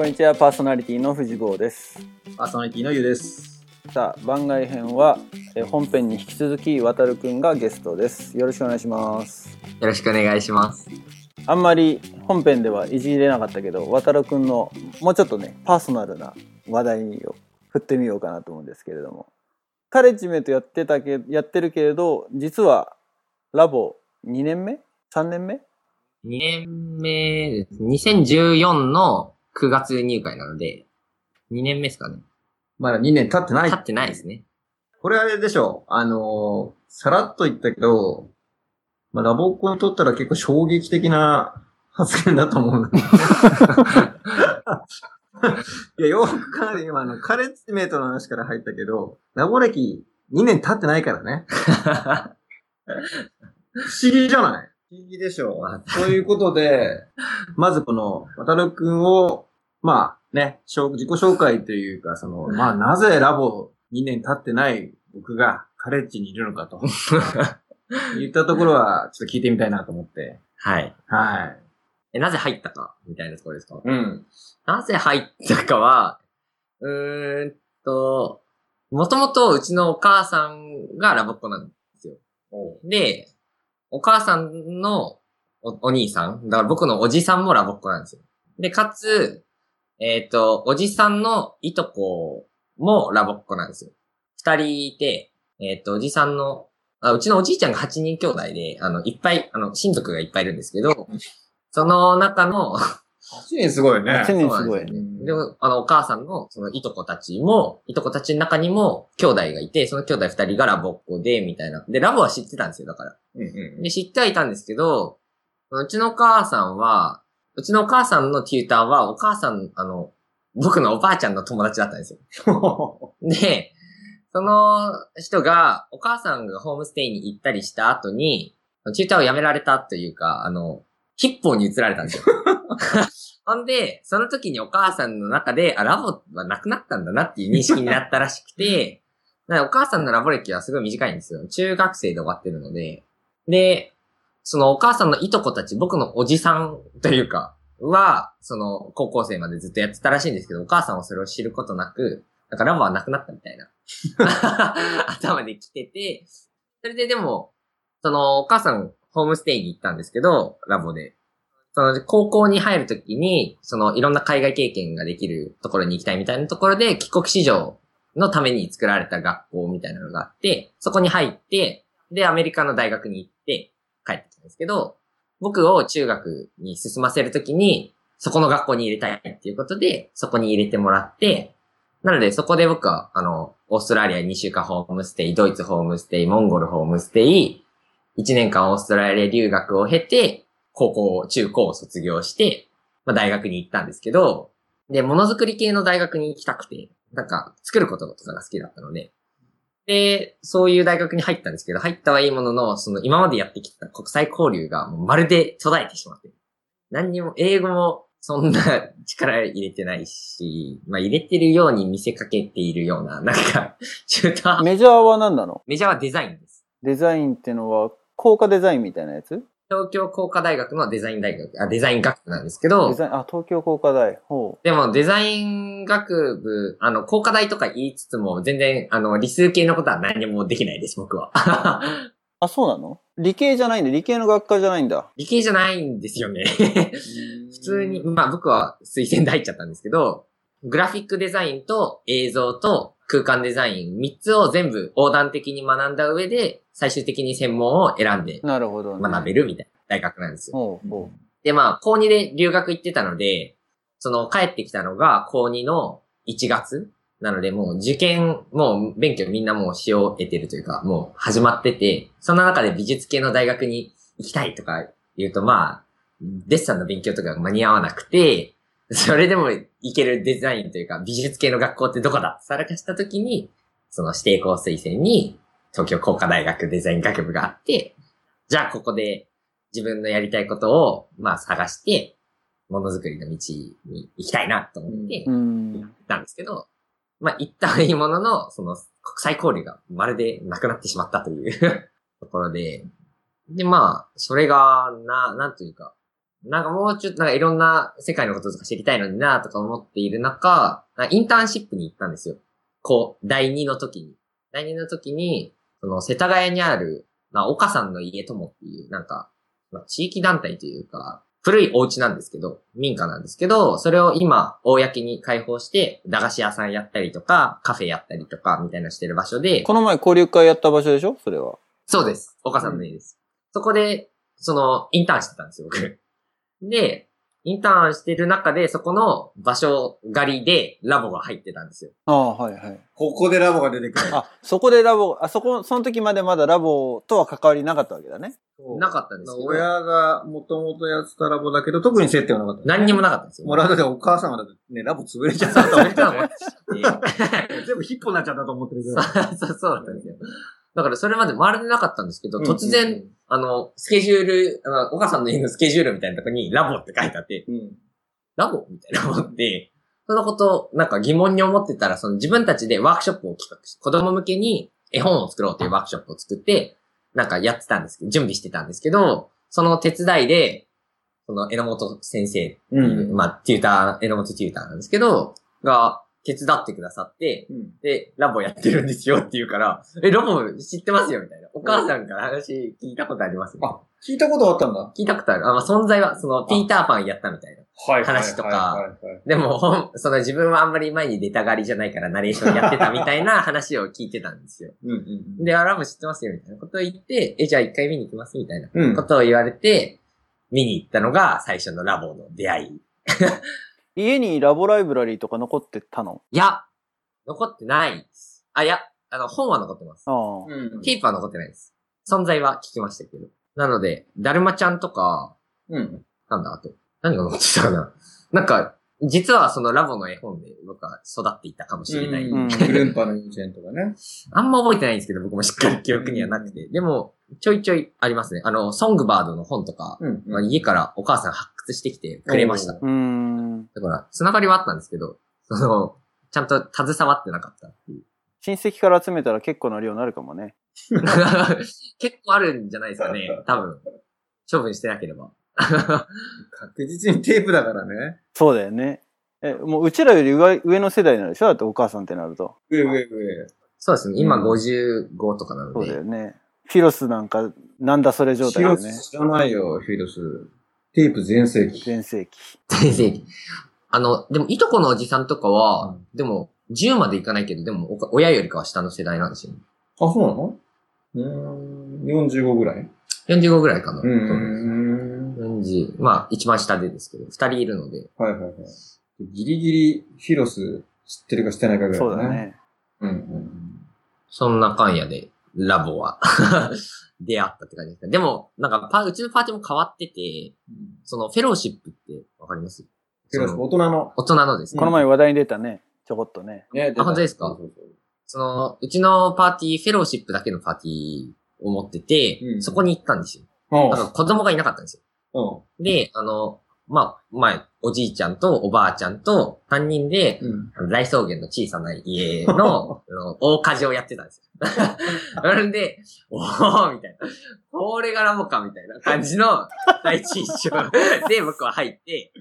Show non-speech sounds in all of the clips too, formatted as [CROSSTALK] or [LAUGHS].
こんにちは、パーソナリティの藤坊です。パーソナリティのゆうです。さあ、番外編は、えー本編に引き続き、渡るくんがゲストです。よろしくお願いします。よろしくお願いします。あんまり本編ではいじれなかったけど、渡るくんのもうちょっとね、パーソナルな話題を振ってみようかなと思うんですけれども。カレッジメイトやってたけ、やってるけれど、実は、ラボ2年目 ?3 年目？2年目です、2014の9月入会なので、2年目ですかね。まだ2年経ってない経。ってないですね。これあれでしょあのーさらっと言ったけど、まあ、ラボっ子にとったら結構衝撃的な発言だと思う。[LAUGHS] いや、よく考えて今、あの、カレッジメイトの話から入ったけど、ラボ歴2年経ってないからね。[LAUGHS] 不思議じゃない？不思議でしょういうことで、[LAUGHS] まずこの、渡るくんを、まあね、自己紹介というか、その、まあなぜラボ2年経ってない僕がカレッジにいるのかと。[LAUGHS] 言ったところは、ちょっと聞いてみたいなと思って。はい。はい。え、なぜ入ったかみたいなところですか？うん。なぜ入ったかは、うーんと、もともとうちのお母さんがラボっ子なんですよ。で、お母さんのおお兄さん、だから僕のおじさんもラボっ子なんですよ。で、かつ、えっ、と、おじさんのいとこもラボっ子なんですよ。二人いて、えっ、と、おじさんの、あ、うちのおじいちゃんが8人兄弟で、あの、いっぱい、あの、親族がいっぱいいるんですけど、その中の、8年すごいね。8年すごいね。でも、あの、お母さんの、その、いとこたちも、いとこたちの中にも、兄弟がいて、その兄弟二人がラボっ子で、みたいな。で、ラボは知ってたんですよ、だから。うんうん。で、知ってはいたんですけど、うちのお母さんは、うちのお母さんのテューターは、お母さん、あの、僕のおばあちゃんの友達だったんですよ。[LAUGHS] で、その人が、お母さんがホームステイに行ったりした後に、チューターを辞められたというか、あの、ヒッポーに移られたんですよ。[LAUGHS] ほんで、その時にお母さんの中で、あ、ラボはなくなったんだなっていう認識になったらしくて、[LAUGHS] お母さんのラボ歴はすごい短いんですよ。中学生で終わってるので。で、そのお母さんのいとこたち、僕のおじさんというか、は、その高校生までずっとやってたらしいんですけど、お母さんはそれを知ることなく、なんかラボはなくなったみたいな。[LAUGHS] 頭で来てて、それででも、そのお母さんホームステイに行ったんですけど、ラボで。その高校に入るときに、そのいろんな海外経験ができるところに行きたいみたいなところで、帰国子女のために作られた学校みたいなのがあって、そこに入って、で、アメリカの大学に行って帰ってきたんですけど、僕を中学に進ませるときに、そこの学校に入れたいっていうことで、そこに入れてもらって、なのでそこで僕は、あの、オーストラリア2週間ホームステイ、ドイツホームステイ、モンゴルホームステイ、1年間オーストラリア留学を経て、高校、中高を卒業して、まあ、大学に行ったんですけど、で、ものづくり系の大学に行きたくて、なんか、作ることとかが好きだったので、で、そういう大学に入ったんですけど、入ったはいいものの、その今までやってきた国際交流がもうまるで途絶えてしまって。何にも、英語もそんな [LAUGHS] 力入れてないし、まあ入れてるように見せかけているような、なんか、中途メジャーは何なの？メジャーはデザインです。デザインってのは、効果デザインみたいなやつ？東京工科大学のデザイン大学、あ、デザイン学部なんですけどデ、ザイン、あ、東京工科大。ほでもデザイン学部、あの、工科大とか言いつつも、全然、あの、理数系のことは何もできないです、僕は。う。[LAUGHS] あ、そうなの？理系じゃないんだ。理系の学科じゃないんだ。理系じゃないんですよね。[LAUGHS] 普通に、まあ僕は推薦で入っちゃったんですけど、グラフィックデザインと映像と空間デザイン3つを全部横断的に学んだ上で、最終的に専門を選んでなるほど、ね。学べるみたいな大学なんですよ。ほうほで、まあ、高2で留学行ってたので、その帰ってきたのが高2の1月なので、もう受験、もう勉強みんなもうし終えてるというか、もう始まってて、その中で美術系の大学に行きたいとか言うと、まあ、デッサンの勉強とかが間に合わなくて、それでも行けるデザインというか、美術系の学校ってどこださらかした時に、その指定校推薦に、東京工科大学デザイン学部があって、じゃあここで自分のやりたいことを、まあ探して、ものづくりの道に行きたいなと思って行ん。ったんですけど、まあ行ったはいいものの、その国際交流がまるでなくなってしまったという [LAUGHS] ところで、でまあ、それが、な、なんというか、なんかもうちょっとなんかいろんな世界のこととか知りたいのになとか思っている中、インターンシップに行ったんですよ。こう、第2の時に。第2の時に、その世田谷にある、まあ、岡さんの家友っていう、なんか、まあ、地域団体というか、古いお家なんですけど、民家なんですけど、それを今、公に開放して、駄菓子屋さんやったりとか、カフェやったりとか、みたいなしてる場所で、この前交流会やった場所でしょ？それは。そうです。岡さんの家です。そこで、その、インターンしてたんですよ、僕。で、インターンしてる中で、そこの場所狩りでラボが入ってたんですよ。ああ、はいはい。ここでラボが出てくる。あ、そこでラボ、あそこ、その時までまだラボとは関わりなかったわけだね。なかったんですけど、親がもともとやってたラボだけど、特に接点はなかった。何にもなかったんですよ。もらうだってお母さんはだってね、ラボ潰れちゃったと思ってそれとは思ってて全部ヒッポになっちゃったと思ってるけど。そう、そうだったんですよ。だからそれまで回れてなかったんですけど、うん突然、あの、スケジュール、あの岡さんの家のスケジュールみたいなとこにラボって書いてあって、うん。ラボみたいな思って、そのこと、なんか疑問に思ってたら、その自分たちでワークショップを企画して、子供向けに絵本を作ろうというワークショップを作って、なんかやってたんですけど、準備してたんですけど、その手伝いで、その榎本先生うんまあ、テューター、榎本テューターなんですけど、が、手伝ってくださって、うん。で、ラボやってるんですよって言うから、え、ラボ知ってますよみたいな。お母さんから話聞いたことありますあ聞いたことあったんだ。聞いたことある。あ、まあ、存在は、その、ピーターパンやったみたいな。はい話とかでも、ほん、その自分はあんまり前に出たがりじゃないからナレーションやってたみたいな [LAUGHS] 話を聞いてたんですよ。うんうんで、あ、ラボ知ってますよみたいなことを言って、え、じゃあ一回見に行きますみたいなうん。ことを言われて、見に行ったのが最初のラボの出会い。[LAUGHS] 家にラボライブラリーとか残ってたの？いや、残ってないです。あ、いや、あの、本は残ってます。ああ。うん。テープは残ってないです。存在は聞きましたけど。なので、だるまちゃんとか、うん。なんだ、あと。何が残ってたかななんか、実はそのラボの絵本で僕は育っていったかもしれない。うんグルンパの幼稚園とかね。あんま覚えてないんですけど、僕もしっかり記憶にはなくて。でも、ちょいちょいありますね。あの、ソングバードの本とか、うんまあ家からお母さん発掘してきてくれました。うーん。だから、つながりはあったんですけど、その、ちゃんと携わってなかったっていう。親戚から集めたら結構な量になるかもね。[LAUGHS] 結構あるんじゃないですかね。多分。処分してなければ。[LAUGHS] 確実にテープだからね。そうだよね。え、もううちらより上上の世代になるでしょ？だってお母さんってなると。上上上。そうですね。今うん55とかなのそうだで。よね。フィロスなんか、なんだそれ状態だよね。ス知らないよ、フィロス。テープ全盛期。全盛期。全盛期。あの、でも、いとこのおじさんとかは、うんでも、10までいかないけど、でも、お親よりかは下の世代なんですよ。あ、そうなの？うーん、45ぐらい？45ぐらいかな。うーん。40、まあ、一番下でですけど、二人いるので。はいはいはい。ギリギリフィロス知ってるか知ってないかぐらいそうだ。ね。うんうんそんな間やで、ラボは、出会ったって感じですね。でも、なんかパ、うちのパーティーも変わってて、うん。その、フェローシップってわかります？フィロス、その大人の。大人のですね。この前話題に出たね。ちょこっとね。ね、あ本当ですか？そうそうそうその、うちのパーティー、フェローシップだけのパーティーを持ってて、うんそこに行ったんですよ。おだから子供がいなかったんですよ。うで、あの、まあ、前、おじいちゃんとおばあちゃんと3人で、大草原の小さな家の [LAUGHS] 大火事をやってたんですよ。[LAUGHS] なんで、おーみたいな。これがラボかみたいな感じの第一印象 [LAUGHS] で僕は入って、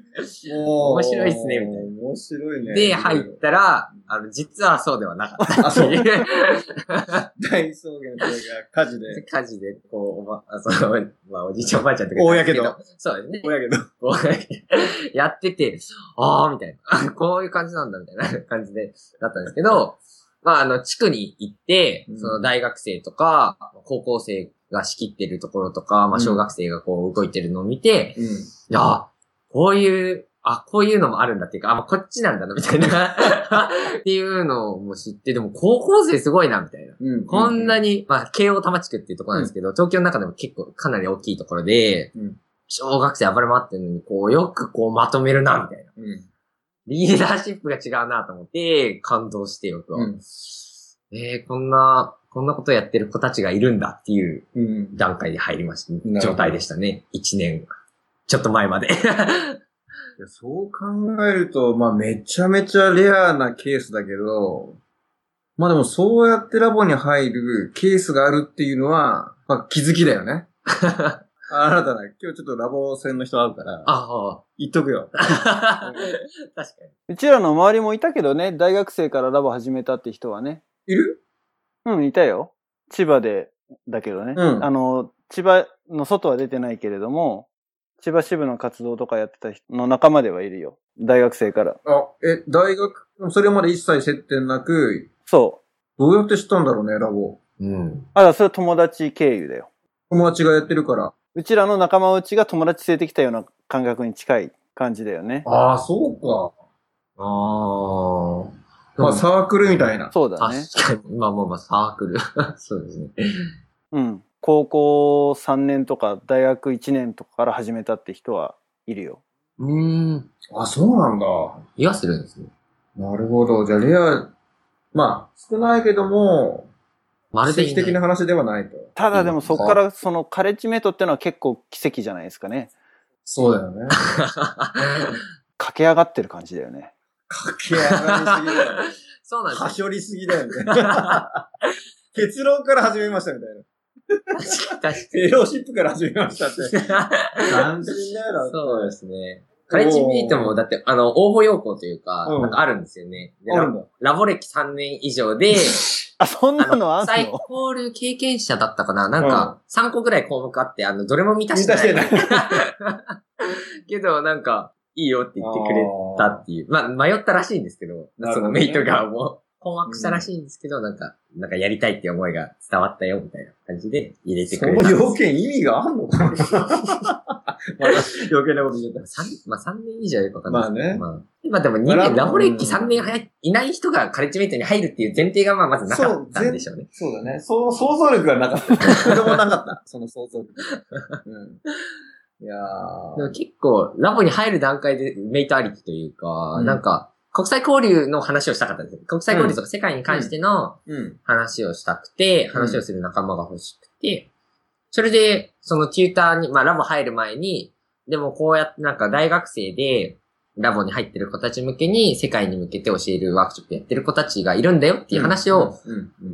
面白いっすねみたいな。面白いね。で、入ったら、あの、実はそうではなかったう。大草原というか、火事で。火事で、こう、おば、あその、まあ、おじいちゃんおばあちゃんとか。大やけど。そうですね。おやけど。やってて、あーみたいな。[LAUGHS] こういう感じなんだみたいな感じで、だったんですけど、[LAUGHS] まあ、あの、地区に行ってう、んその大学生とか、高校生が仕切ってるところとか、まあ、小学生がこう動いてるのを見て、うん。いやー、こういう、あ、こういうのもあるんだっていうか、あ、まあ、こっちなんだな、みたいな。[LAUGHS] っていうのも知って、でも高校生すごいな、みたいな。うん。こんなに。に、まあ、慶応多摩地区っていうところなんですけど、東京の中でも結構かなり大きいところで、うん小学生暴れ回ってるのに、こう、よくこうまとめるな、みたいな。うん。リーダーシップが違うなと思って、感動して、僕は。うん。えー、こんな、こんなことやってる子たちがいるんだっていううん。段階で入りました、ほど状態でしたね。一年、ちょっと前まで。そう考えると、まあめちゃめちゃレアなケースだけど、まあでもそうやってラボに入るケースがあるっていうのは、まあ気づきだよね。[LAUGHS] あなたね、今日ちょっとラボ戦の人会うから、あ言っとくよ。あ。[LAUGHS] 確かに。うちらの周りもいたけどね、大学生からラボ始めたって人はね。いる？うん、いたよ。千葉で、だけどね。うんあの、千葉の外は出てないけれども、千葉支部の活動とかやってた人の仲間ではいるよ。大学生から。あ、え、大学、それまで一切接点なく、そう。どうやって知ったんだろうね、ラボ。うん。あら、それは友達経由だよ。友達がやってるから。うちらの仲間内が友達連れてきたような感覚に近い感じだよね。ああ、そうか。ああ。まあ、サークルみたいな。そうだね。確かに。まあまあまあ、サークル。[LAUGHS] そうですね。うん。高校3年とか大学1年とかから始めたって人はいるよ。うーん。あ、そうなんだ。言わせるんですね。なるほど。じゃあ、レア、まあ、少ないけども、まるで奇跡的な話ではないと。ただでもそこからそのカレッジメイトってのは結構奇跡じゃないですかね。そうだよね。[LAUGHS] 駆け上がってる感じだよね。駆け上がりすぎだよ。そうなんですよ。はしょりすぎだよね。[LAUGHS] 結論から始めましたみたいな。確かに。フェローシップから始めましたって。斬新だよな。そうですね。カレッジメイトも、だって、あの、応募要項というか、うんなんかあるんですよね。ラボ歴3年以上で、[LAUGHS] あ、そんなのあん最の高流経験者だったかな？なんか、3個ぐらい項目あって、あの、どれも満たしてない。満たして [LAUGHS] けど、なんか、いいよって言ってくれたっていう。まあ、迷ったらしいんですけど、どね。そのメイトがも。う、困惑したらしいんですけど、なんか、なんかやりたいって思いが伝わったよ、みたいな感じで入れてそのくれた。んです。要件意味があんのか [LAUGHS] 余計なこと言っちゃっ [LAUGHS] 三まあ3年以上よくわかんないですけどまあねまあ、今でも2年、まあラボ歴3年早いいない人がカレッジメイトに入るっていう前提がまあまずなかったんでしょうね。た。そうだね。そう、想像力がなかった。これもなかった。その想像力。[LAUGHS] うん。いやー。でも結構、ラボに入る段階でメイトありきというか、うんなんか、国際交流の話をしたかったんですよ。国際交流とか世界に関してのうん。話をしたくて、話をする仲間が欲しくて、それで、そのテューターに、まあラボ入る前に、でもこうやってなんか大学生で、ラボに入ってる子たち向けに世界に向けて教えるワークショップやってる子たちがいるんだよっていう話を、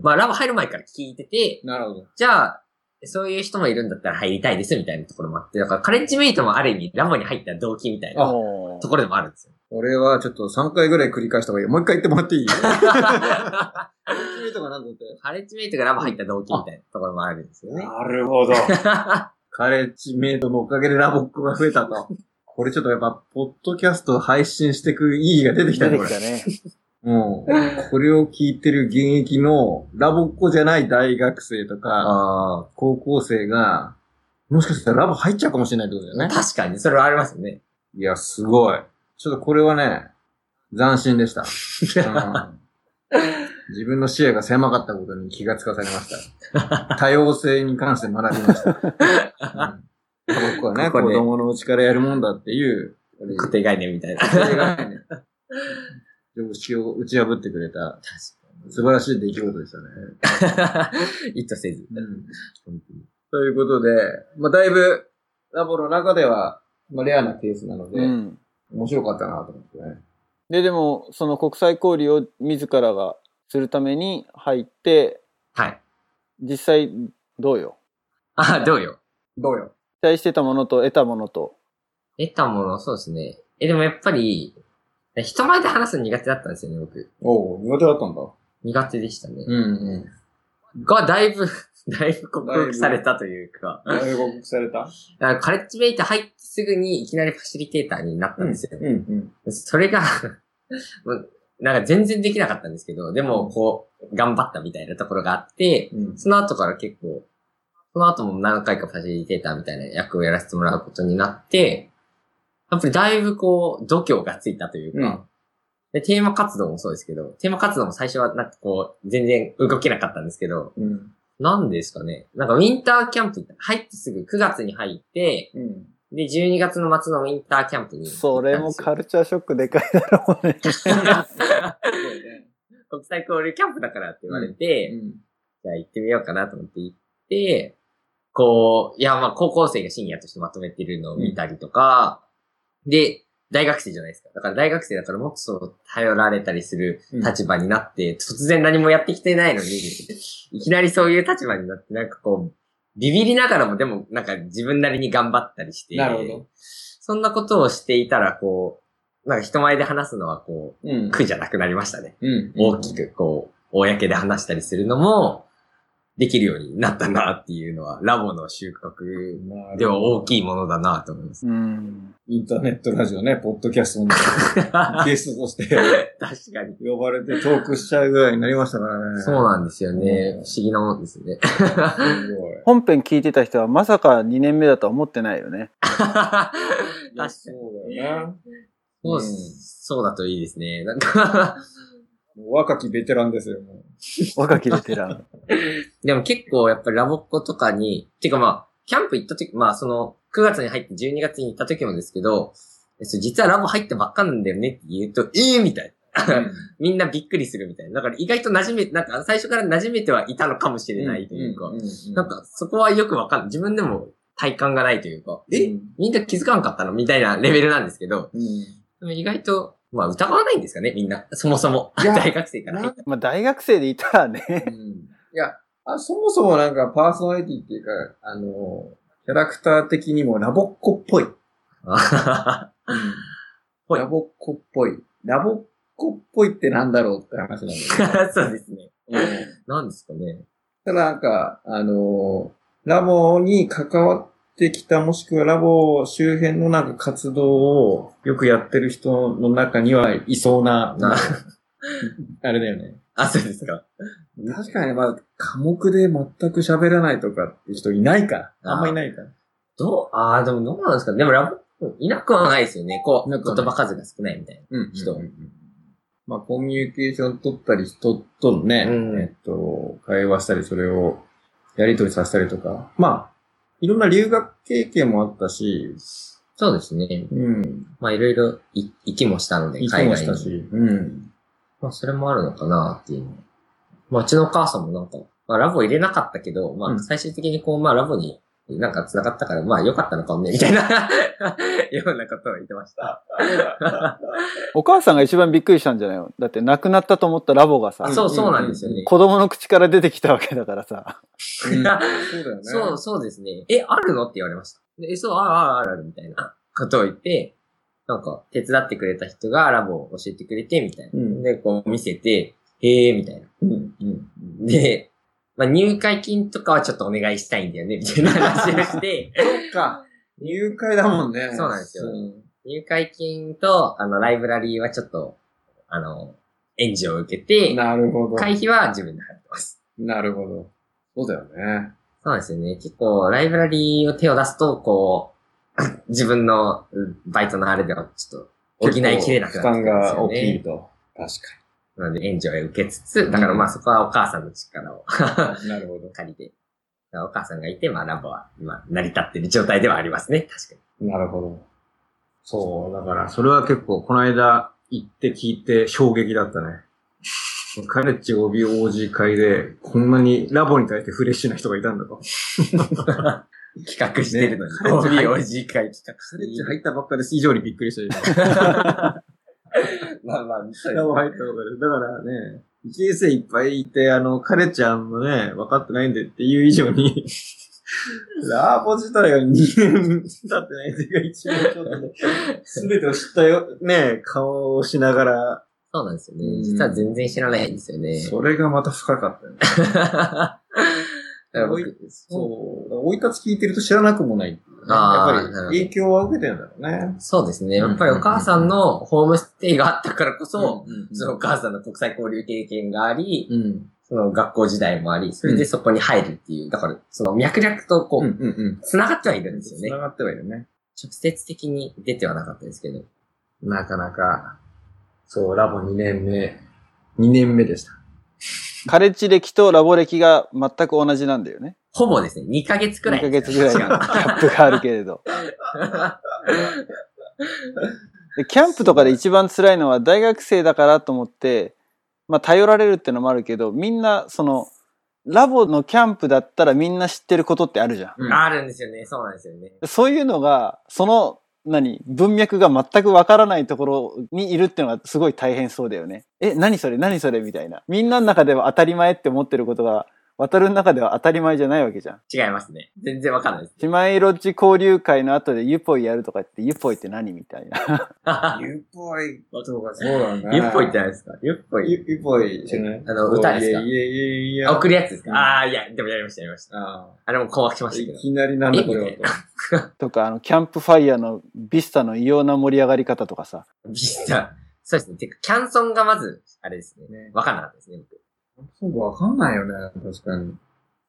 まあラボ入る前から聞いてて、なるほど。じゃあ、そういう人もいるんだったら入りたいですみたいなところもあって、だからカレッジメイトもある意味ラボに入った動機みたいなところでもあるんですよ。俺はちょっと3回ぐらい繰り返した方がいい。もう一回言ってもらっていい？カ君とかなんだって。レッジメイトがラボ入った動機みたいなところもあるんですよね。なるほど。[LAUGHS] カレッジメイトのおかげでラボっ子が増えたと。[LAUGHS] これちょっとやっぱ、ポッドキャスト配信していく意義が出てきたね、これ。出てきたね。もう、これを聞いてる現役のラボっ子じゃない大学生とか、あ高校生が、もしかしたらラボ入っちゃうかもしれないってことだよあ、ね。確かに、それはありますよね。いや、すごい。ちょっとこれはね、斬新でした。[LAUGHS] うん自分の視野が狭かったことに気がつかされました。多様性に関して学びました。うん僕はね、子ここで供のうちからやるもんだっていう、固定概念みたいな。固定概念常識を打ち破ってくれた素晴らしい出来事でしたね。[LAUGHS] 意図せず。うんということで、まあ、だいぶ、ラボの中では、まあ、レアなケースなので、うん。面白かったなと思ってね。で、でも、その国際交流を自らがするために入って、はい。実際どうよ？あ、どうよ？どうよ？期待してたものと得たものと。得たもの、そうですね。え、でもやっぱり、人前で話すの苦手だったんですよね、僕。おお苦手だったんだ。苦手でしたね。うんうん。が、だいぶ、だいぶ克服されたというか。だいぶ報告された？カレッジメイト入ってすぐにいきなりファシリテーターになったんですよ。うんうん。それが [LAUGHS] もう、なんか全然できなかったんですけど、でもこう、頑張ったみたいなところがあって、うんその後から結構、その後も何回かファシリテーターみたいな役をやらせてもらうことになって、やっぱりだいぶこう、度胸がついたというか、うんで、テーマ活動もそうですけど、テーマ活動も最初はなんかこう、全然動けなかったんですけど、うん。なんですかね。なんかウィンターキャンプ入ってすぐ9月に入って、うん。で、12月の末のウィンターキャンプに。それもカルチャーショックでかいだろうね。[LAUGHS] 国際交流キャンプだからって言われて、うん。じゃあ行ってみようかなと思って行って、こう、いや、まあ高校生がシニアとしてまとめてるのを見たりとか、で、大学生じゃないですか。だから大学生だからもっとそう頼られたりする立場になって、突然何もやってきてないのに、[LAUGHS] いきなりそういう立場になって、なんかこう、ビビりながらもでもなんか自分なりに頑張ったりして、なるほど。そんなことをしていたら、こう、なんか人前で話すのはこうんう、苦じゃなくなりましたね。うん。大きくこう、公で話したりするのも、できるようになったなっていうのは、ラボの収穫では大きいものだなと思います。うん。インターネットラジオね、ポッドキャストの [LAUGHS] ゲストとして確かに。呼ばれてトークしちゃうぐらいになりましたからね。そうなんですよね。うん不思議なもんですね。すごい。本編聞いてた人はまさか2年目だとは思ってないよね。確かに。そうだよな。そう、うんそうだといいですね。なんか若きベテランですよ、も [LAUGHS] 若きベテラン。でも結構やっぱりラボっ子とかに、てかまあ、キャンプ行った時、まあその、9月に入って12月に行った時もですけど、実はラボ入ったばっかなんだよねって言うと、ええー、みたいな。う。[LAUGHS] みんなびっくりするみたいな。だから意外と馴染め、なんか最初から馴染めてはいたのかもしれないというか、なんかそこはよくわかんない。自分でも体感がないというか、え、みんな気づかんかったの？みたいなレベルなんですけど、うん。意外と、まあ疑わないんですかね、みんな。そもそも。[LAUGHS] 大学生から。まあ大学生でいたらね。いやあ、そもそもなんかパーソナリティっていうか、あの、キャラクター的にもラボっ子っぽい。ぽ [LAUGHS] いラボっ子っぽい。ラボっ子っぽいってなんだろうって話なんだよ [LAUGHS] そうですね。ね。なんですかね。ただなんか、あの、ラボに関わってきた、もしくはラボ周辺のなんか活動をよくやってる人の中にはいそうな、な [LAUGHS] あれだよね。あ、そうですか。確かにまあ、科目で全く喋らないとかって人いないから。あんまいないから。どう、ああ、でもどうなんですかでもラボ、いなくはないですよね。こう、言葉数が少ないみたいな。うん人まあ、コミュニケーション取ったり、人とのね、うんえっと、会話したり、それをやり取りさせたりとか。まあ、いろんな留学経験もあったし、そうですね。うん。まあいろいろい行きもしたので、海外に。もしたし、うん。まあそれもあるのかなっていうの。まあうちのお母さんもなんか、まあラボ入れなかったけど、まうんあ最終的にこう、まあラボになんか繋がったから、まあ良かったのかもね、みたいな、[LAUGHS] ようなことを言ってました。[LAUGHS] お母さんが一番びっくりしたんじゃないの？だって亡くなったと思ったラボがさあ、そうそうなんですよね。子供の口から出てきたわけだからさ。[LAUGHS] そうだよね。そう、そうですね。え、あるの？って言われました。でえ、そう、あるあるある、みたいなことを言って、なんか、手伝ってくれた人がラボを教えてくれて、みたいな。うんで、こう見せて、へえ、みたいな。うん。うん。で、まあ、入会金とかはちょっとお願いしたいんだよね、みたいな話をして、そっか。入会だもんね。そうなんですようん入会金と、あの、ライブラリーはちょっと、あの、援助を受けて、なるほど。会費は自分で払ってます。なるほど。そうだよね。そうなんですよね。結構、ライブラリーを手を出すと、こう、[COUGHS] 自分のうんバイトのあれではちょっと補いきれなくなってね。負担が大きいと。確なので、援助を受けつつ、だからまあそこはお母さんの力を。[LAUGHS] なるほど。借りて、お母さんがいて、まあラボは今成り立ってる状態ではありますね。確かに。なるほど。そう、だから、それは結構、この間行って聞いて衝撃だったね。カレッジ OBOG 会で、こんなにラボに対してフレッシュな人がいたんだと。[LAUGHS] 企画してるのに。ね OBOG 会企画カレッジ入ったばっかです以上にびっくりしたよ。[LAUGHS] まあまあ、そうラボ入ったばっかです。だからね、一年生いっぱいいて、あの、カレちゃんもね、分かってないんでっていう以上に、[LAUGHS] ラボ自体が2年経ってないっていうか一番ちょっとね、すべてを知ったよ、ね、顔をしながら、そうなんですよねうん。実は全然知らないんですよね。それがまた深かったよね。[LAUGHS] そう。追い立つ聞いてると知らなくもない。あーやっぱり影響は受けてるんだろうね。そうですね。やっぱりお母さんのホームステイがあったからこそ、うんそのお母さんの国際交流経験があり、うん。その学校時代もあり、それでそこに入るっていう、だからその脈々とこう。繋がってはいるんですよね。繋がってはいるね。直接的に出てはなかったですけど。なかなか、そう、ラボ2年目、2年目でした。[LAUGHS] カレッジ歴とラボ歴が全く同じなんだよね。ほぼですね、2ヶ月くら2い。ヶ月ぐらいの [LAUGHS] ギャップがあるけれど。でキャンプとかで一番辛いのは大学生だからと思って、まあ頼られるってのもあるけど、みんなその、ラボのキャンプだったらみんな知ってることってあるじゃん。うんあるんですよね。そうなんですよね。そういうのが、その、何文脈が全くわからないところにいるっていうのがすごい大変そうだよね。え、何それ何それみたいな。みんなの中では当たり前って思ってることが、渡るの中では当たり前じゃないわけじゃん。違いますね。全然わかんないです。姉妹ロッジ交流会の後でユポイやるとか言って、ユポイって何みたいな。ゆっぽいとかそうだね。ゆっぽいって何ですか？ゆっぽい。ゆゆっぽいじゃない？あの歌ですか？いやいやいやいや。あ送るやつですか、うんああ、いや、でもやりました、やりました。ああれも困惑しましたけど。いきなりなんだこれは [LAUGHS] とか、あの、キャンプファイヤーのビスタの異様な盛り上がり方とかさ。ビスタ。そうですね。てか、キャンソンがまず、あれですねね。わかんなかったですね、僕。そうわかんないよね、確かに。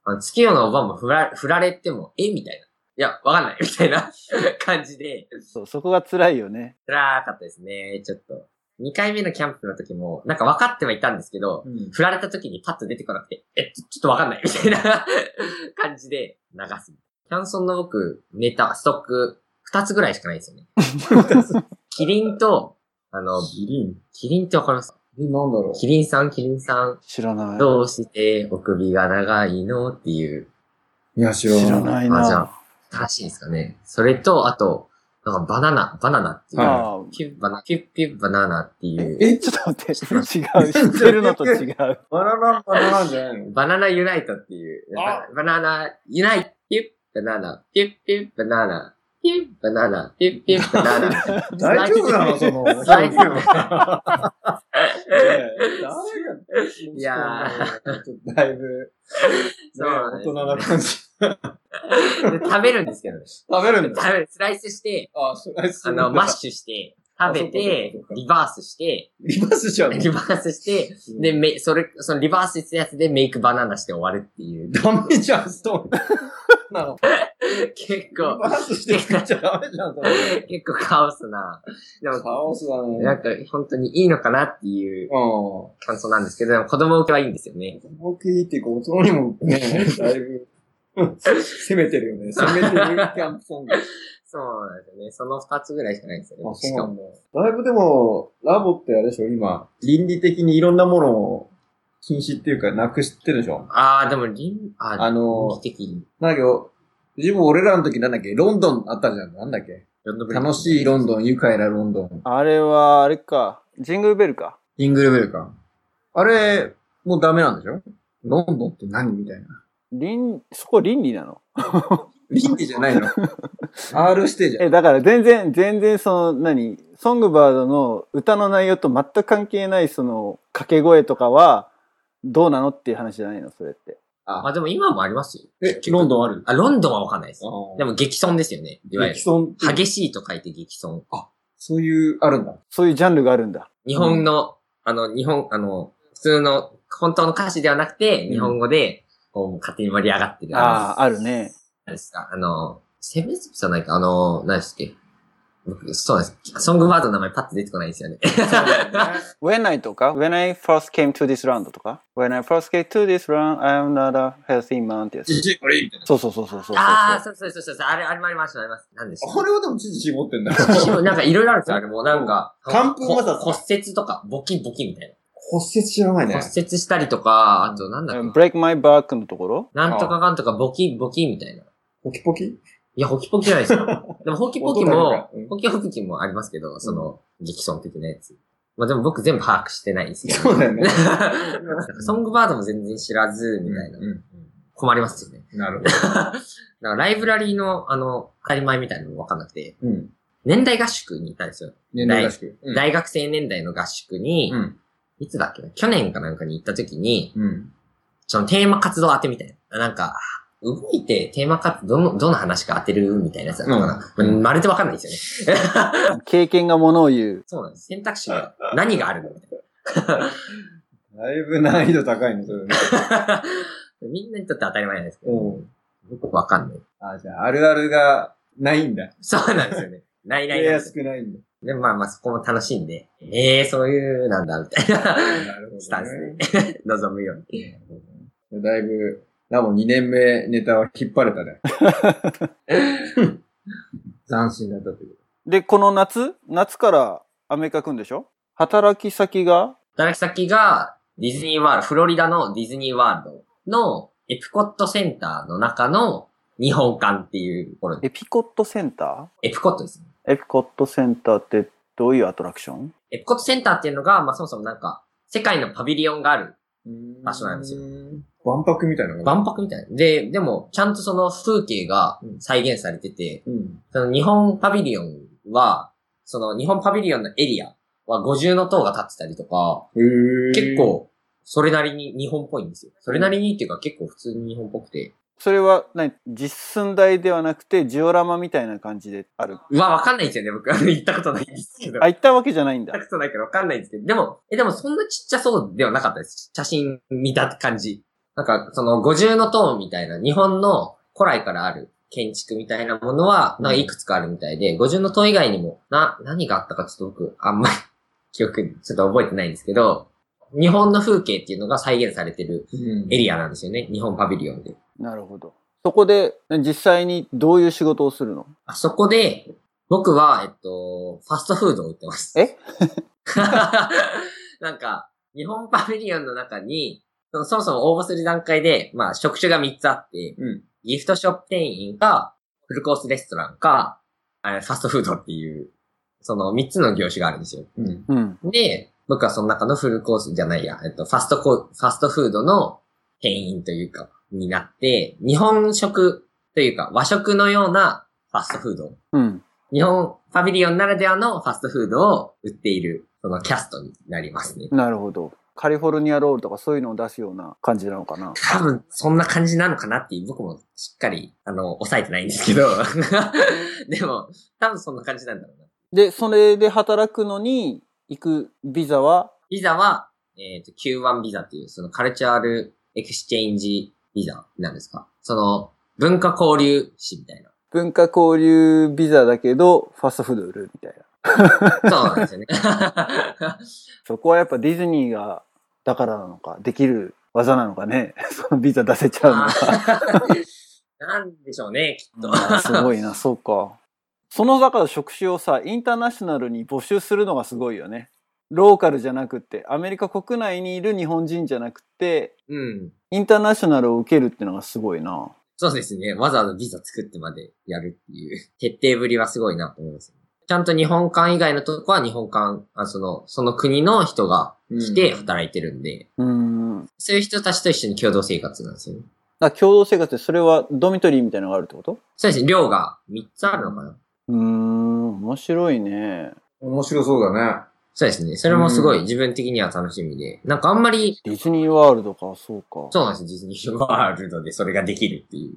あの月夜のおばんも振ら振られても、え？みたいな。いや、わかんない。みたいな [LAUGHS] 感じで、そう、そこが辛いよね。辛かったですね。ちょっと。2回目のキャンプの時も、なんか分かってはいたんですけど、うん振られた時にパッと出てこなくて、え、ちょちょっとわかんない。みたいな [LAUGHS] 感じで流す。キャンソンの僕、ネタ、ストック、2つぐらいしかないんですよね。[LAUGHS] キリンと、あの、キリンキリンってわかります？え、なんだろキリンさん、キリンさん、知らない。どうしてお首が長いの？っていう、ういや、知らない。知らないあじゃな。正しいですかね。それと、あと、なんかバナナ、バナナっていう、ピュッバナ、ピュッピュッバナナっていう、え、ちょっと待って、違う。知ってるのと違う。バナナ、バナナじゃない。のバナナユナイトっていう、あ。バナナユナイト、ピュッバナナ、ピュッピュッバナナ、ピュッバナナ、ピュッピュッバナナ。[LAUGHS] 大丈夫なの？その。大丈夫誰がいやちょっとだいぶ、そうなんです大人な感じ。で食べるんですけどね。食べるんだ。食べる、スライスして、あ、スライスあの、マッシュして、食べてリバースして、リバースしちゃうの？リバースして、で、メそれ、そのリバースしたやつでメイクバナナして終わるっていう。ダメじゃん、ストーン。なの。結リ構、バースして食っちゃダメじゃん、それ。結構カオスな。でも、カオスだね。なんか本当にいいのかなっていううん。感想なんですけど、でも子供受けはいいんですよね。僕いいっていうか、大人にもね、[LAUGHS] だいぶ、攻めてるよね。攻めてるキャンプソング。そうなんですよね。その二つぐらいしかないんですよね。あ、そうしかも。なんだ。だいぶでも、ラボってあれでしょ？今、倫理的にいろんなものを禁止っていうか、なくしてるでしょ？ああ、でも、倫、ああの倫理的に。なんだけど、自分俺らの時なんだっけ？ロンドンあったじゃん。なんだっけ？楽しいロンドン、愉快なロンドン。あれは、あれか。ジングルベルか。ジングルベルか。あれ、もうダメなんでしょ？ロンドンって何みたいな。倫、そこ倫理なの？倫理じゃないの ?R 指定じゃん。え、だから全然、全然その、何？ソングバードの歌の内容と全く関係ないその、掛け声とかは、どうなのっていう話じゃないの？それって。あ、でも今もありますよ。え、ロンドンあるあ、ロンドンはわかんないです。あでも激損ですよね。いわゆる激。損激しいと書いて激損。そういう、あるんだ。そういうジャンルがあるんだ。日本の、あの、日本、あの、普通の、本当の歌詞ではなくて、ん日本語で、こう、勝手に盛り上がってる。ああ、あるね。何ですかあの、セブンスじゃないか、あの、何ですっけ？僕、そうです。ソングバードの名前パッと出てこないんですよね。[LAUGHS] When I とか When I first came to this round とか？When I first came to this round, I am not a healthy man ってやつ。じじこれ？みたいな。そうそうそうそうそう。ああ、そうそうそうそう、あれ、あれもありました、あります。何でしたこれはでも知事絞ってんだ。私もなんかいろいろあるんですよ、あれも。なんか、寒風摩擦こ骨折とか、ボキボキみたいな。骨折知らないね骨。折したりとか、あとなんだっけ、break my back のところ？なんとかかんとか、ボキボキみたいな。ポキポキ？いや、ホキポキじゃないですよ。でも、ホキポキもかうん、ホキもありますけど、その、激損的なやつ。まあでも僕全部把握してないんですけど。そうだよね。[LAUGHS] ソングバードも全然知らず、みたいな。うん困りますよね。なるほど。[LAUGHS] だからライブラリーの、あの、当たり前みたいなのもわかんなくて、うん。年代合宿に行ったんですよ。年代合宿。うん大学生年代の合宿に、うん。いつだっけな？去年かなんかに行った時に、うん。そのテーマ活動当てみたいな。なんか、動いてテーマ活動、どの、どの話か当てるみたいなやつだったかな。うんまるでわかんないですよね。[LAUGHS] 経験がものを言う。そうなんです。選択肢が何があるのみたい [LAUGHS] だいぶ難易度高いね、それね。な。[LAUGHS] みんなにとって当たり前なんですけど、うん。僕わかんない。あ、じゃあ、あるあるがないんだ。そうなんですよね。ないないなんですよ。すくないんだ。でもまあまあそこも楽しいんで、ええー、そういうなんだ、みたいななるほどねスタンスで望むように。だいぶ、ラボ2年目ネタは引っ張れたね。[LAUGHS] 斬新だったという。で、この夏？夏からアメリカ来るんでしょ？働き先が？働き先がディズニーワールド、フロリダのディズニーワールドのエプコットセンターの中の日本館っていうところで、エピコットセンタエプコットですね。ーエピコットセンターってどういうアトラクション？エプコットセンターっていうのが、まあそもそもなんか、世界のパビリオンがある場所なんですよよ。万博みたいな。万博みたいな。で、でも、ちゃんとその風景が再現されてて、うん。その日本パビリオンは、その日本パビリオンのエリアは五重の塔が立ってたりとか、結、構、それなりに日本っぽいんですよ。それなりにっていうか結構普通に日本っぽくて。それは何？実寸大ではなくてジオラマみたいな感じである。うわ、わかんないんですよね、僕。あの行ったことないんですけど。あ、行ったわけじゃないんだ行った。ことないからわかんないんですけど。でも、え、でもそんなちっちゃそうではなかったです。写真見た感じ。なんか、その五重の塔みたいな日本の古来からある建築みたいなものは、なんかいくつかあるみたいで、五重の塔以外にも、な、何があったかちょっと僕、あんまり [LAUGHS] 記憶、ちょっと覚えてないんですけど、日本の風景っていうのが再現されてるうんエリアなんですよね。日本パビリオンで。なるほど。そこで実際にどういう仕事をするの？あそこで、僕は、えっと、ファストフードを売ってます。え？[LAUGHS] なんか、日本パビリオンの中に、そのそもそも応募する段階で、まあ、職種が3つあって、うん。ギフトショップ店員か、フルコースレストランか、ファストフードっていう、その3つの業種があるんですよ。うん。うん。で、僕はその中のフルコースじゃないや、えっと、ファストコ、ファストフードの店員というか、になって、日本食というか和食のようなファストフード。うん。日本パビリオンならではのファストフードを売っている、そのキャストになりますね。なるほど。カリフォルニアロールとかそういうのを出すような感じなのかな。多分、そんな感じなのかなっていう、僕もしっかり、あの、抑えてないんですけど。[LAUGHS] でも、多分そんな感じなんだろうな。で、それで働くのに行くビザは、ビザは、えっ、と、Q1 ビザっていう、その Cultural Exchange ビザなんですか？その、文化交流士みたいな。文化交流ビザだけど、ファストフード売るみたいな。そうなんですよね。[LAUGHS] そこはやっぱディズニーが、だからなのか、できる技なのかね。[LAUGHS] そのビザ出せちゃうのは。なんでしょうね、きっと。すごいな、そうか。そのだから職種をさ、インターナショナルに募集するのがすごいよね。ローカルじゃなくって、アメリカ国内にいる日本人じゃなくて、うん。インターナショナルを受けるってのがすごいな。そうですね。わざわざビザ作ってまでやるっていう、[LAUGHS] 徹底ぶりはすごいなと思います。ちゃんと日本館以外のとこは日本館、あその、その国の人が来て働いてるんで、うーん。そういう人たちと一緒に共同生活なんですよね。あ共同生活でそれはドミトリーみたいなのがあるってこと？そうですね。量が3つあるのかなうーん、面白いね。面白そうだね。そうですね。それもすごうい自分的には楽しみで、なんかあんまり、ディズニーワールドか、そうか。そうなんですよ。ディズニーワールドでそれができるっていう。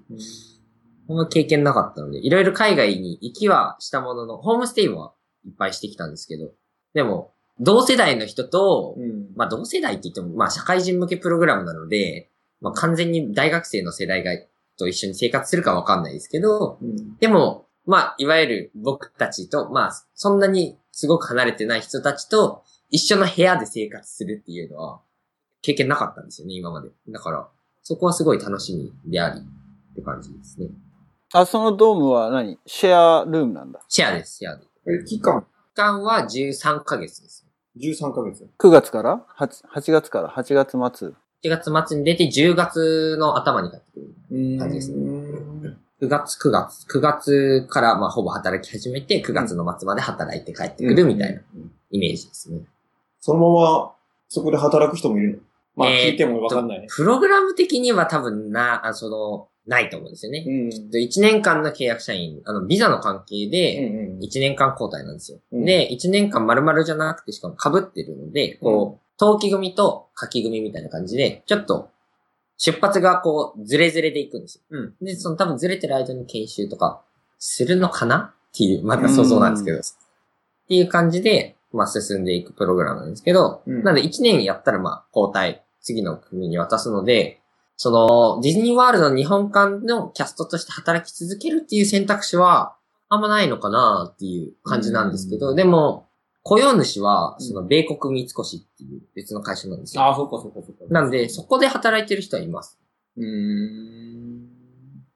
あんま経験なかったので、いろいろ海外に行きはしたものの、ホームステイもいっぱいしてきたんですけど、でも、同世代の人と、うん。まあ同世代って言っても、まあ社会人向けプログラムなので、まあ完全に大学生の世代が、と一緒に生活するかわかんないですけど、うん。でも、まあ、いわゆる僕たちと、まあ、そんなにすごく離れてない人たちと一緒の部屋で生活するっていうのは、経験なかったんですよね、今まで。だから、そこはすごい楽しみであり、って感じですね。あ、そのドームは何？シェアルームなんだ。シェアです、シェアで。え、期間？期間は13ヶ月です。13ヶ月。9月から？8, ?8 月から？8月末。1月末に出て10月の頭に帰ってくる。うん感じです9月、9月。9月からまあほぼ働き始めて、9月の末まで働いて帰ってくるみたいなうん。イメージですね。そのまま、そこで働く人もいるの？まあ、えー聞いてもわかんないね。プログラム的には多分な、あその、ないと思うんですよね。うん。1年間の契約社員、あの、ビザの関係で、うんうん。1年間交代なんですよ。うんで、1年間丸々じゃなくて、しかも被ってるので、こう、冬季組と夏季組みたいな感じで、ちょっと、出発がこう、ズレズレで行くんですよ。うん。で、その多分ズレてる間に研修とか、するのかなっていう、また想像なんですけど、っていう感じで、まあ進んでいくプログラムなんですけど、うんなので1年やったらまあ交代、次の組に渡すので、その、ディズニーワールドの日本館のキャストとして働き続けるっていう選択肢は、あんまないのかなっていう感じなんですけど、うんでも、雇用主は、その、米国三越っていう別の会社なんですよ。ああ、そっかそっかそっか。なんで、そこで働いてる人はいます。うーん。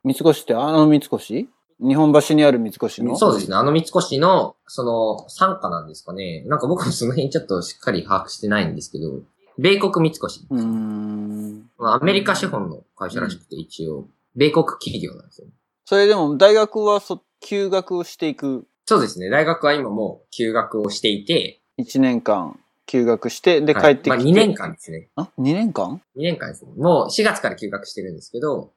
三越ってあの三越？日本橋にある三越の？そうですね。あの三越の、その、参加なんですかね。なんか僕もその辺ちょっとしっかり把握してないんですけど、米国三越。うーん。まあアメリカ資本の会社らしくて一応、米国企業なんですよ。それでも大学はそ休学をしていくそうですね。大学は今もう休学をしていて、1年間休学して、で、帰はいってきて。まあ2年間ですね。あ ?2 年間？2年間ですね。もう4月から休学してるんですけど、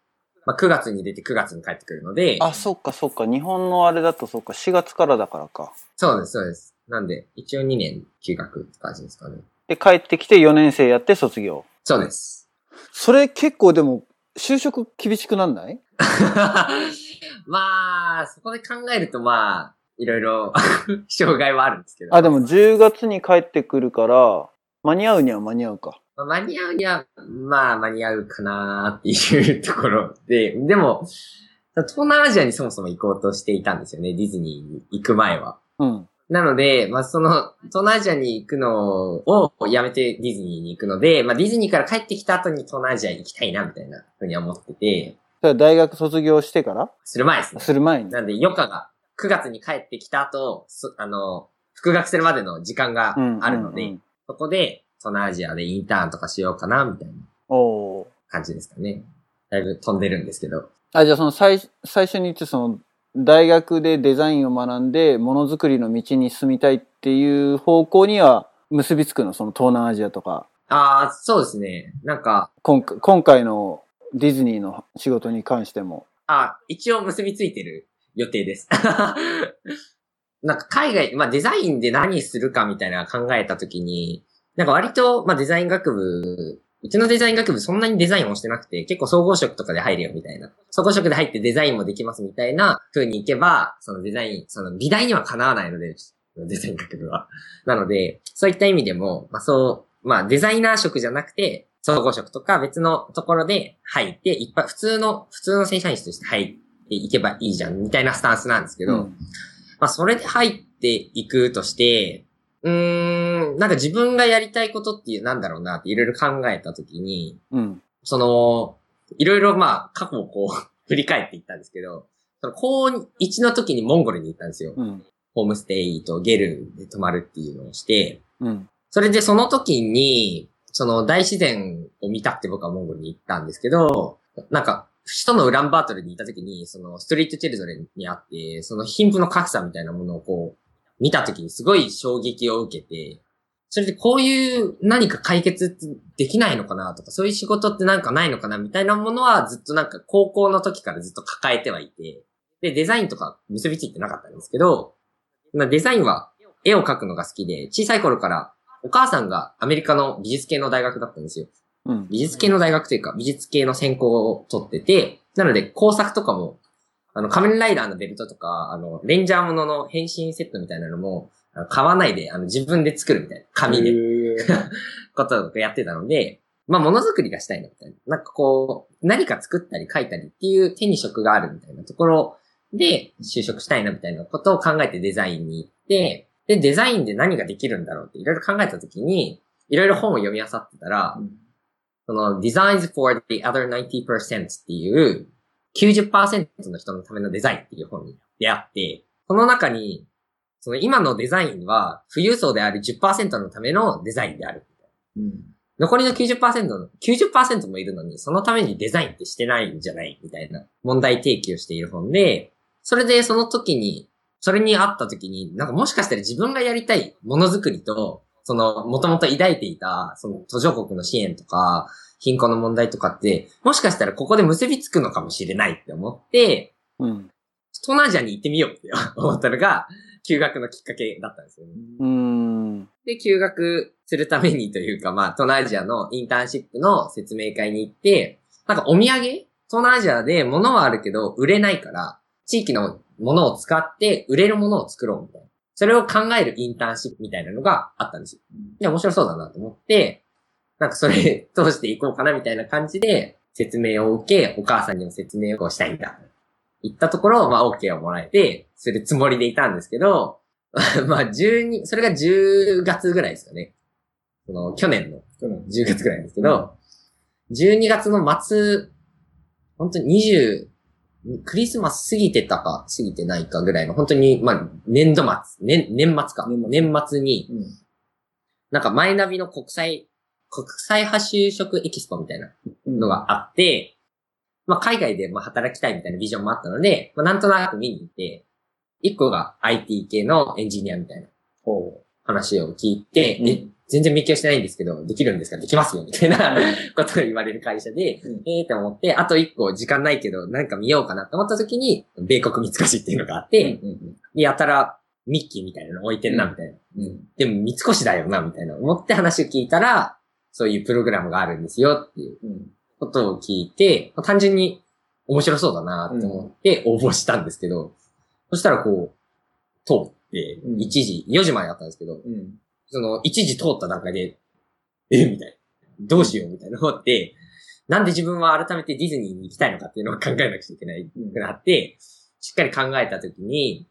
まあ9月に出て9月に帰ってくるので、あ、そっかそっか。日本のあれだとそっか、4月からだからか。そうです、そうです。なんで、一応2年休学って感じですかね。で、帰ってきて4年生やって卒業。そうです。それ結構でも、就職厳しくなんない？[LAUGHS] まあ、そこで考えるとまあ、いろいろ [LAUGHS] 障害はあるんですけど。あ、でも10月に帰ってくるから、間に合うには間に合うか。まあ間に合うには、まあ間に合うかなっていうところで、でも、東南アジアにそもそも行こうとしていたんですよね、ディズニーに行く前は。うん。なので、まあその、東南アジアに行くのをやめてディズニーに行くので、まあディズニーから帰ってきた後に東南アジア行きたいな、みたいなふうに思ってて、それは大学卒業してから？する前ですね。する前に。なんで、余暇が9月に帰ってきた後、そあの、復学するまでの時間がうんあるので、うんうんそこで、東南アジアでインターンとかしようかな、みたいな感じですかね。だいぶ飛んでるんですけど。あ、じゃあその最、最初に言ってその、大学でデザインを学んで、ものづくりの道に進みたいっていう方向には結びつくの？その東南アジアとか。ああ、そうですね。なんか、今回今回のディズニーの仕事に関しても。あ一応結びついてる予定です。[LAUGHS] なんか海外、まあデザインで何するかみたいな考えたときに、なんか割と、まあデザイン学部、うちのデザイン学部そんなにデザインをしてなくて、結構総合職とかで入れよみたいな。総合職で入ってデザインもできますみたいな風に行けば、そのデザイン、その美大にはかなわないので、デザイン学部は。なので、そういった意味でも、まあそう、まあデザイナー職じゃなくて、総合職とか別のところで入って、いっぱい、普通の、普通の正社員室として入っていけばいいじゃん、みたいなスタンスなんですけど、うんまあ、それで入っていくとして、うーん、なんか自分がやりたいことっていう、なんだろうなっていろいろ考えたときに、うん。その、いろいろまあ、過去をこう、[LAUGHS] 振り返っていったんですけど、その高1の時にモンゴルに行ったんですよ。うん。ホームステイとゲルで泊まるっていうのをして、うん。それでその時に、その大自然を見たくて僕はモンゴルに行ったんですけど、なんか、首都のウランバートルにいた時に、そのストリートチルドレンにあって、その貧富の格差みたいなものをこう、見た時にすごい衝撃を受けて、それでこういう何か解決できないのかなとか、そういう仕事ってなんかないのかなみたいなものはずっとなんか高校の時からずっと抱えてはいて、で、デザインとか結びついてなかったんですけど、まあデザインは絵を描くのが好きで、小さい頃からお母さんがアメリカの美術系の大学だったんですよ。うん。美術系の大学というか、美術系の専攻を取ってて、なので工作とかも、あの、仮面ライダーのベルトとか、あの、レンジャーものの変身セットみたいなのも、買わないで、あの、自分で作るみたいな、紙で、[LAUGHS] ことをやってたので、まあ、ものづくりがしたいな、みたいな。なんかこう、何か作ったり書いたりっていう手に職があるみたいなところで、就職したいな、みたいなことを考えてデザインに行って、で、デザインで何ができるんだろうっていろいろ考えたときに、いろいろ本を読み漁ってたら、その Designs for the Other 90%っていう90%の人のためのデザインっていう本に出会って、その中に、その今のデザインは富裕層である10%のためのデザインである。残りの90%の、90%もいるのに、そのためにデザインってしてないんじゃないみたいな問題提起をしている本で、それでその時に、それに会った時に、なんかもしかしたら自分がやりたいものづくりと、その、もともと抱いていた、その途上国の支援とか、貧困の問題とかって、もしかしたらここで結びつくのかもしれないって思って、うん。東南アジアに行ってみようって [LAUGHS] 思ったのが、休学のきっかけだったんですよね。うーん。で、休学するためにというか、まあ、東南アジアのインターンシップの説明会に行って、なんかお土産東南アジアで物はあるけど売れないから、地域のものを使って売れるものを作ろうみたいな。それを考えるインターンシップみたいなのがあったんですよ。で、面白そうだなと思って、なんかそれ通していこうかなみたいな感じで説明を受け、お母さんにも説明をしたいんだ。言ったところ、まあ OK をもらえて、するつもりでいたんですけど、[LAUGHS] まあ12、それが10月ぐらいですかね。その、去年の10月ぐらいですけど、12月の末、本当に20、クリスマス過ぎてたか過ぎてないかぐらいの、本当に、まあ、年度末、年、年末か。年末。に、なんかマイナビの国際、国際派就職エキスポみたいなのがあって、まあ海外でまあ働きたいみたいなビジョンもあったので、まあなんとなく見に行って、一個が IT 系のエンジニアみたいな話を聞いて、うんえ、全然勉強してないんですけど、できるんですか？できますよみたいなことを言われる会社で、うんええって思って、あと一個時間ないけど、なんか見ようかなって思った時に、米国三越っていうのがあって、やたらミッキーみたいなの置いてるな、みたいな。うん。でも三越だよな、みたいな思って話を聞いたら、そういうプログラムがあるんですよっていううん。ことを聞いて、まあ単純に面白そうだなって思って応募したんですけど、そしたらこう、通って、うん1時、4時までだったんですけど、うん。その1時通った段階で、えみたいな。どうしようみたいな思って、なんで自分は改めてディズニーに行きたいのかっていうのを考えなくちゃいけないくなって、しっかり考えたときに、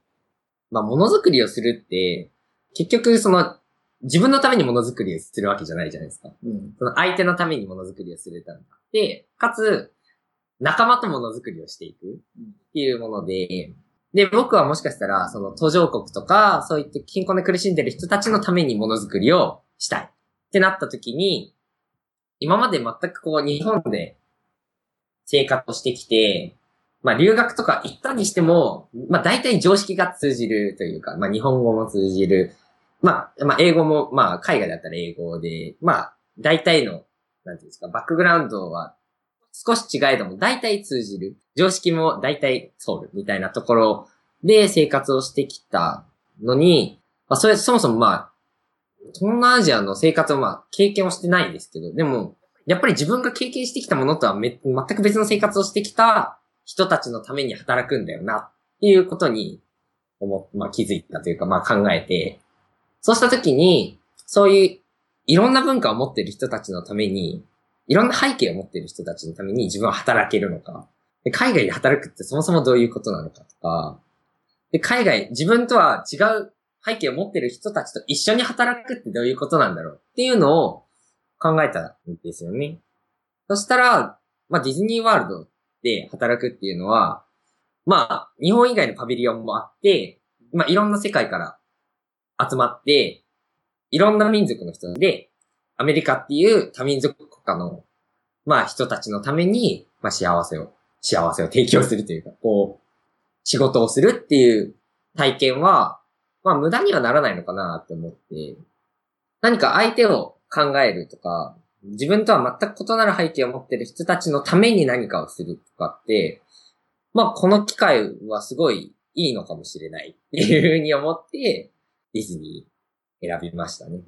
まあ、ものづくりをするって、結局その、自分のためにものづくりをするわけじゃないじゃないですか。うん。その相手のためにものづくりをするためで、かつ、仲間とものづくりをしていくっていうもので、で、僕はもしかしたら、その途上国とか、そういった貧困で苦しんでる人たちのためにものづくりをしたいってなった時に、今まで全くこう日本で生活をしてきて、まあ留学とか行ったにしても、まあ大体常識が通じるというか、まあ日本語も通じる。まあ、まあ英語も、まあ海外だったら英語で、まあ大体の、なんていうんですか、バックグラウンドは少し違えども大体通じる。常識も大体通るみたいなところで生活をしてきたのに、まあそれ、そもそもまあ、東南アジアの生活をまあ経験をしてないんですけど、でも、やっぱり自分が経験してきたものとはめ全く別の生活をしてきた人たちのために働くんだよなっていうことに思、まあ気づいたというかまあ考えて、そうしたときに、そういういろんな文化を持っている人たちのために、いろんな背景を持っている人たちのために自分は働けるのか。で海外で働くってそもそもどういうことなのかとか、で海外、自分とは違う背景を持っている人たちと一緒に働くってどういうことなんだろうっていうのを考えたんですよね。そしたら、まあディズニーワールドで働くっていうのは、まあ日本以外のパビリオンもあって、まあいろんな世界から集まって、いろんな民族の人で、アメリカっていう多民族国家の、まあ人たちのために、まあ幸せを、幸せを提供するというか、こう、仕事をするっていう体験は、まあ無駄にはならないのかなって思って、何か相手を考えるとか、自分とは全く異なる背景を持ってる人たちのために何かをするとかって、まあこの機会はすごいいいのかもしれないっていうふうに思って、ディズニー選びましたね。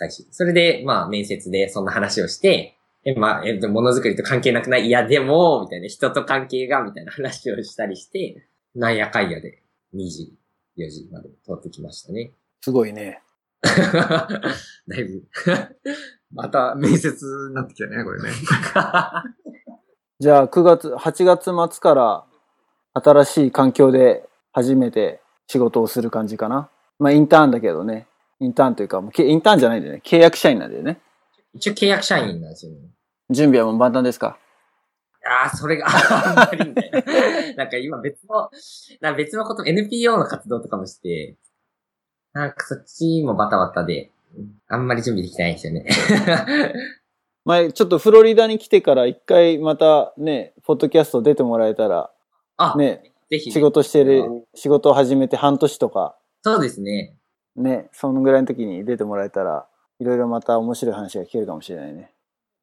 最初。それで、まあ面接でそんな話をして、え、まあ、えっと、ものづくりと関係なくない？いや、でも、みたいな、人と関係が、みたいな話をしたりして、なんやかんやで24時まで通ってきましたね。すごいね。[LAUGHS] だいぶ。[LAUGHS] また面接になってきたね、これね。[LAUGHS] じゃあ9月、8月末から新しい環境で初めて仕事をする感じかな。まあインターンだけどね。インターンというか、もうけインターンじゃないんだよね。契約社員なんだよね。一応契約社員なんですよね。準備はもう万端ですか？ああ、それが、[LAUGHS] あんまりみたいな。[LAUGHS] なんか今別の、な別のこと、NPO の活動とかもして、なんかそっちもバタバタで、あんまり準備できてないんですよね。[LAUGHS] 前、ちょっとフロリダに来てから一回またね、ポッドキャスト出てもらえたら、あ、ね、ぜひ。仕事してる、仕事を始めて半年とか、そうですね。ね、そのぐらいの時に出てもらえたら、いろいろまた面白い話が聞けるかもしれないね。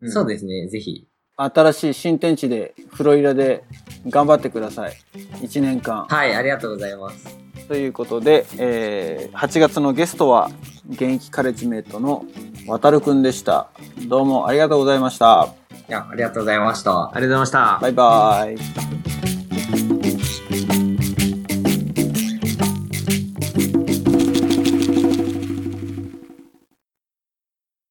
そうですね。ぜひ。新しい新天地で、フロリダで頑張ってください。1年間。はい、ありがとうございます。ということで、えー8月のゲストは、現役カレッジメイトの渡るくんでした。どうもありがとうございました。いや、ありがとうございました。ありがとうございました。バイバイ。